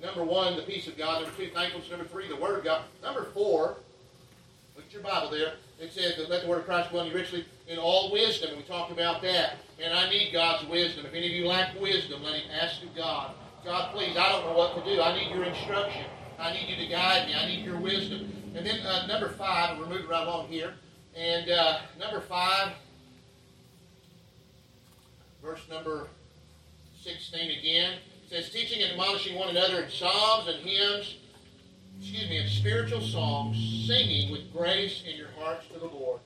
Number one, the peace of God. Number two, thankfulness. Number three, the Word of God. Number four, look at your Bible there. It says that let the Word of Christ dwell in you richly in all wisdom. And we talked about that. And I need God's wisdom. If any of you lack wisdom, let him ask of God. God, please, I don't know what to do. I need your instruction. I need you to guide me. I need your wisdom. And then uh, number five, and we're moving right along here. And uh, number five, verse number 16 again. It says, teaching and admonishing one another in psalms and hymns, excuse me, in spiritual songs, singing with grace in your hearts to the Lord.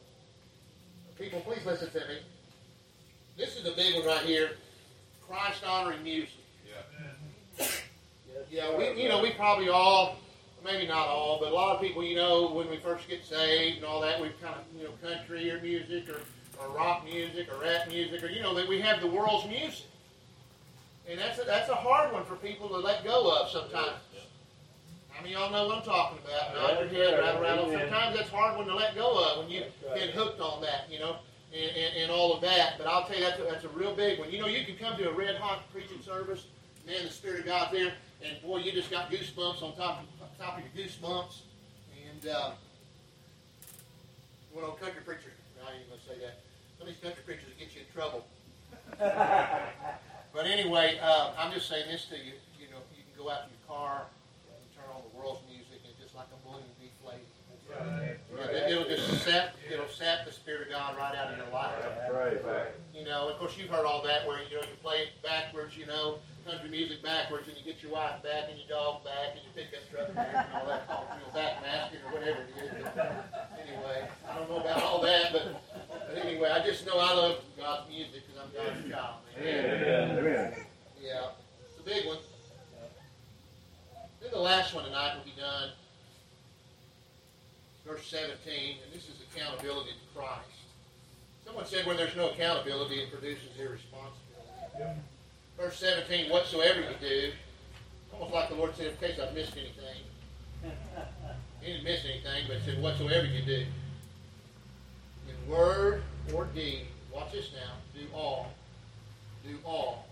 People, please listen to me. This is a big one right here. Christ honoring music. Yeah, we, you know, we probably all, maybe not all, but a lot of people, you know, when we first get saved and all that, we've kind of, you know, country or music or, or rock music or rap music or, you know, that we have the world's music. And that's a, that's a hard one for people to let go of sometimes. How many of y'all know what I'm talking about? Nod your head, rattle, rattle. Amen. Sometimes that's hard one to let go of when you That's right. get hooked on that, you know, and, and, and all of that. But I'll tell you, that's a, that's a real big one. You know, you can come to a red hot preaching service, man, the Spirit of God's there, and boy, you just got goosebumps on top of, top of your goosebumps. And uh, one old country preacher, I ain't going to say that. Some of these country preachers get you in trouble. But anyway, uh, I'm just saying this to you. You know, you can go out in your car and turn on the world's music, and just like a balloon deflating. It- It'll just sap, it'll sap the Spirit of God right out of your life. Right. You know, of course, you've heard all that where, you know, you play it backwards, you know, country music backwards, and you get your wife back, and your dog back, and your pickup truck back, and all that, all real back masking or whatever it is. But anyway, I don't know about all that, but, but anyway, I just know I love God's music because I'm God's child. Man. Amen. Yeah, it's a big one. Then the last one tonight will be done. Verse 17, and this is accountability to Christ. Someone said when there's no accountability, it produces irresponsibility. Verse 17, whatsoever you do, almost like the Lord said, in case I've missed anything. He didn't miss anything, but said, whatsoever you do, in word or deed, watch this now, do all, do all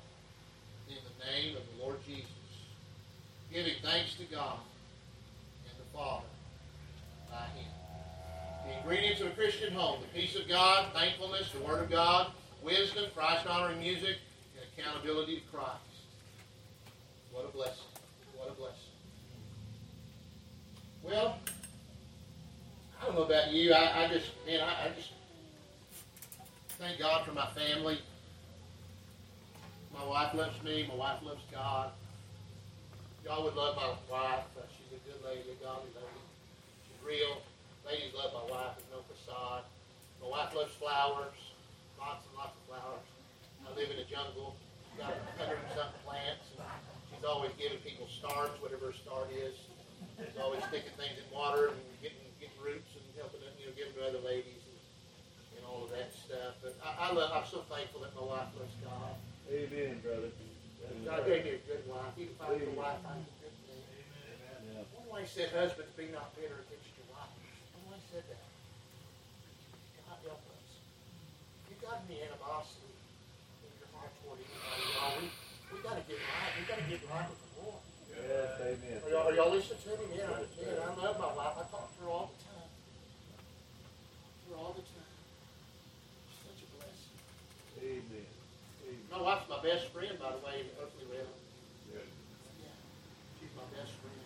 in the name of the Lord Jesus, giving thanks to God and the Father by Him. The ingredients of a Christian home, the peace of God, thankfulness, the Word of God, wisdom, Christ-honoring music, and accountability to Christ. What a blessing. What a blessing. Well, I don't know about you. I, I just, man, I, I just thank God for my family. My wife loves me. My wife loves God. Y'all would love my wife. Uh, she's a good lady, a godly lady. She's real. Ladies love my wife. There's no facade. My wife loves flowers. Lots and lots of flowers. I live in a jungle. She's got a hundred and something plants. And she's always giving people starts, whatever her start is. She's always sticking things in water and getting getting roots and helping them, you know, giving to other ladies and, and all of that stuff. But I, I love. I'm so thankful that my wife loves God. Amen, brother. God gave a good wife. You can find a wife find a good thing. One way said, husbands, be not bitter against your wife. One way said that. God help us. You got any animosity in your heart toward anybody, we, we got to get right. We got to get right with the Lord. Yes, amen. Are y'all, are y'all listening to me? Man, I, I love my wife. I talk to her all the time. Talk to her all the time. She's such a blessing. Amen. Amen. My wife's my best friend, by the way, in the earthly realm. Yeah. She's my best friend.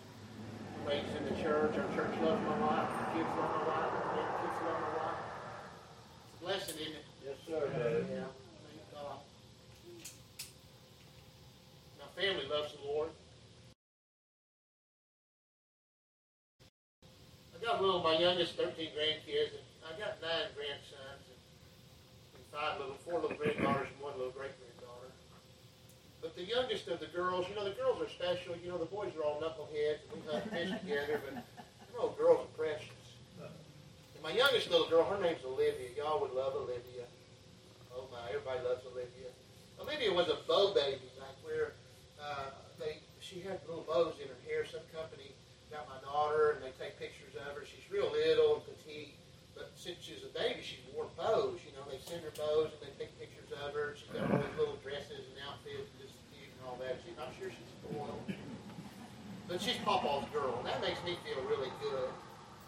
Ladies in the church, our church loves my wife, the kids love my wife, the grandkids love my wife. It's a blessing, isn't it? Yes, sir, brother. Yeah. Thank God. My family loves the Lord. I got a little, my youngest, 13 grandkids, and I got nine grandsons, and, and five little, four little granddaughters, and one little great the youngest of the girls, you know, the girls are special. You know, the boys are all knuckleheads, and we hunt fish together, but you know, girls are precious. And my youngest little girl, her name's Olivia. Y'all would love Olivia. Oh my, everybody loves Olivia. Olivia was a bow baby, like where uh, they she had little bows in her hair. Some company got my daughter, and they take pictures of her. She's real little and petite, but since she was a baby, she's worn bows. You know, they send her bows, and they take pictures of her. She's got all these little dresses and outfits, and just cute and all that. She, I'm sure she's spoiled, but she's Papa's girl, and that makes me feel really good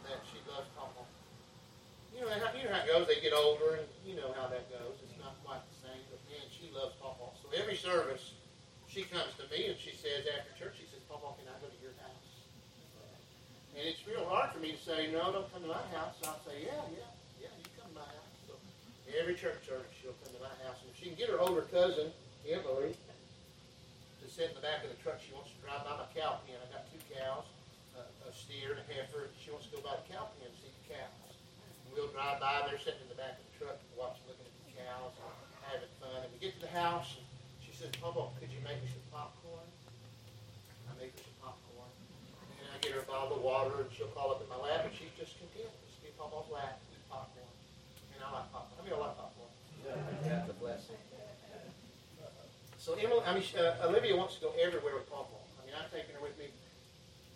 that she loves Papa. You know, how, you know how it goes. They get older, and you know how that goes. It's not quite the same, but man, she loves Papa. So every service, she comes to me and she says after church, she says, "Papa, can I go to your house?" And it's real hard for me to say, "No, don't come to my house." So I'll say, "Yeah, yeah, yeah, you come my house." So every church service, she'll come to my house, and if she can get her older cousin Emily to sit in the back of the truck, she wants to drive by my cow pen. I got two cows, a, a steer and a heifer. She wants to go by the cow pen and see the cows. We'll drive by, they're sitting in the back of the truck, watching, looking at the cows, and having fun. And we get to the house, and she says, Papa, could you make me some popcorn? I make her some popcorn. And I get her a bottle of water, and she'll crawl up in my lap, and she's just content. Just be Papa's lap, eat popcorn. And I like popcorn. I mean, I like popcorn. Yeah, that's a blessing. So Emily, I mean, uh, Olivia wants to go everywhere with Papa. I mean, I've taken her with me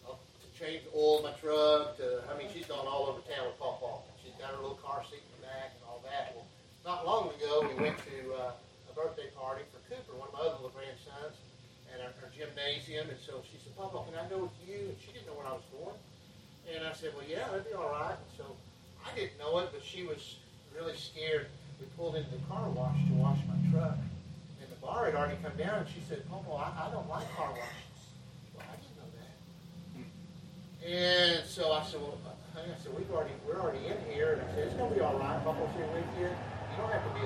uh, to change the oil in my truck. To, I mean, she's gone all over town with Papa. She's got her little car seat in the back and all that. Well, not long ago, we went to uh, a birthday party for Cooper, one of my other little grandsons, at our, our gymnasium. And so she said, Papa, can I go with you? And she didn't know where I was going. And I said, well, yeah, that'd be all right. And so I didn't know it, but she was really scared. We pulled into the car wash to wash my truck. And bar had already come down, and she said, Papa, I, I don't like car washes. Well, I didn't know that. And so I said, well, uh, honey, I said, we've already, we're already in here. And I said, it's going to be all right. Papa's here with you. You don't have to be,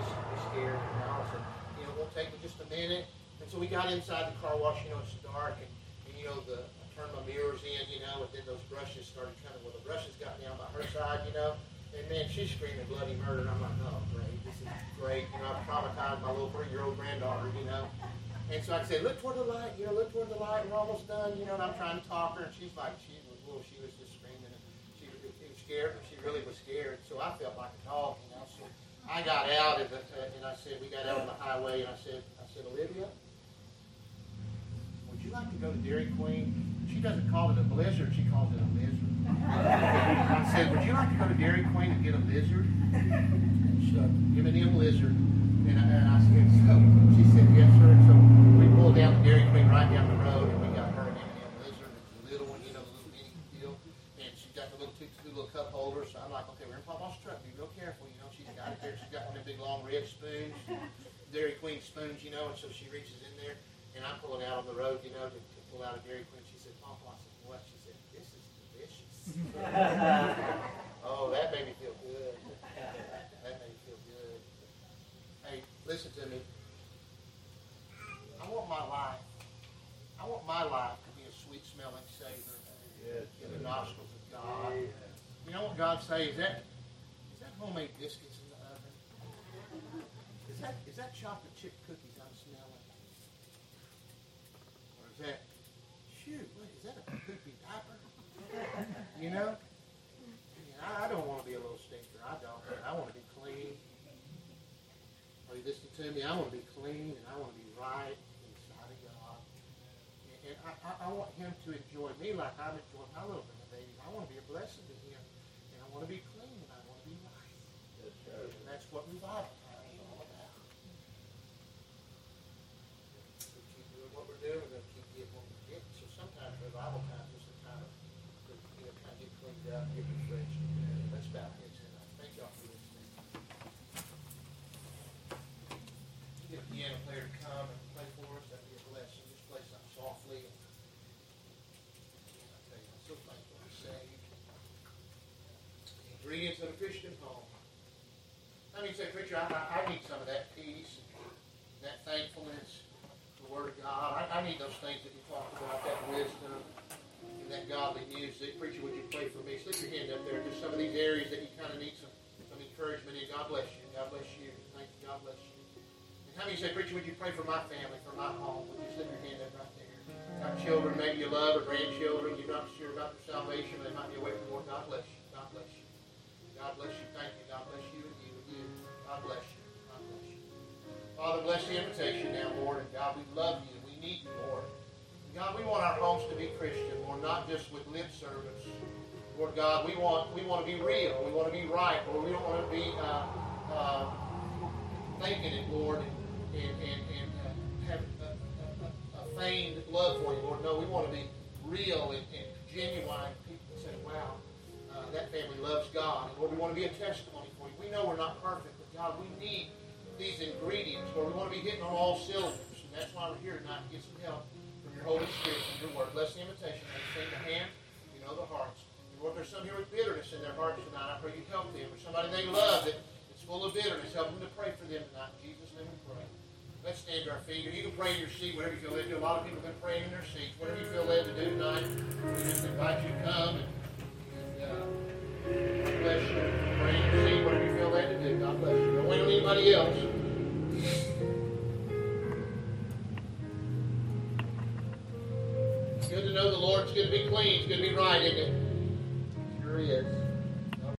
scared. Know, I said, you know, we'll take just a minute. And so we got inside the car wash. You know, it's dark. And, and you know, the, I turned my mirrors in, you know, and then those brushes started kind of, well, the brushes got on by her side, you know. And man, she's screaming bloody murder. And I'm like, oh, great. Great. You know, I've traumatized my little three-year-old granddaughter, you know. And so I said, look toward the light, you know, look toward the light. We're almost done, you know. And I'm trying to talk her, and she's like, she was, well, she was just screaming, and she was, scared. She really was scared. So I felt like a dog, you know. So I got out, and, uh, and I said, we got out on the highway, and I said, I said, Olivia, would you like to go to Dairy Queen? She doesn't call it a blizzard; she calls it a lizard. I said, would you like to go to Dairy Queen and get a lizard? Said, give lizard. And I, and I said, so she said, yes, sir. And so we pulled down to Dairy Queen right down the road, and we got her an M&M lizard. It's a little one, you know, the little bitty deal. And she's got the little two, two little cup holders. So I'm like, okay, we're in Papa's truck. Be real careful, you know. She's got it there. She's got one of them big long red spoons, Dairy Queen spoons, you know. And so she reaches in there, and I'm pulling out on the road, you know, to, to pull out a Dairy Queen. She said, Papa, I said, what? She said, this is delicious. oh, that made me feel good. That made me feel good. Hey, listen to me. I want my life. I want my life to be a sweet smelling savor in the nostrils of God. You know what God say? Is that is that homemade biscuits in the oven? Is that is that chocolate chip cookies I'm smelling? Or is that shoot, what is that a poopy diaper? You know? I, I don't want to be a little stinker. I don't. I want to be clean. Are to me? I want to be clean and I want to be right inside of God. And, and I, I, I want Him to enjoy me like I'm enjoying my little baby. I want to be a blessing to Him. And I want to be clean and I want to be right. And that's what revival time is all about. We keep doing what we're doing, we're going to keep getting what we're getting. So sometimes revival time is just a time of, you know, kind of get cleaned up, get refreshed. Let's bow heads tonight. Thank y'all for listening. Get a piano player to come and play for us, that'd be a blessing. Just play something softly. And, I tell you, I'm so thankful to saved. A Christian home. I mean, say, preacher, I, I, need some of that peace, and that thankfulness, the Word of God. I, I need those things that you talked about, that wisdom, and that godly music. Preacher, would you pray for me? Slip your hand up there. Just some of these areas that you kind of need some, some encouragement in. God bless you. God bless you. Thank you. God bless you. And how many say, preacher, would you pray for my family, for my home? Would you slip your hand up right there? Got children, maybe you love, or grandchildren. You're not sure about their salvation. They might be away from the Lord. God bless you. God bless you. Thank you. God bless you and you and you. God bless you. God bless you. Father, bless the invitation now, Lord. And God, we love you. We need you, Lord. And God, we want our homes to be Christian, Lord, not just with lip service. Lord God, we want we want to be real. We want to be right, Lord. We don't want to be uh, uh, thinking it, Lord, and, and, and, and uh, have a, a, a feigned love for you, Lord. No, we want to be real and, and genuine. People say, wow, uh, that family loves God. And Lord, we want to be a testimony for you. We know we're not perfect, but God, we need these ingredients, Lord. We want to be hitting on all cylinders. And that's why we're here tonight to get some help from your Holy Spirit and your word. Bless the invitation. They sing the hand, you know the hearts. And Lord, there's some here with bitterness in their hearts tonight. I pray you help them. Or somebody they love that is full of bitterness. Help them to pray for them tonight. In Jesus' name we pray. Let's stand to our feet. You can pray in your seat, whatever you feel led to. A lot of people have been praying in their seats. Whatever you feel led to do tonight, we just invite you to come and, Bless you. Whatever you feel led to do. God bless you. Don't wait on anybody else. It's good to know the Lord's going to be clean. It's going to be right, isn't it? Sure is.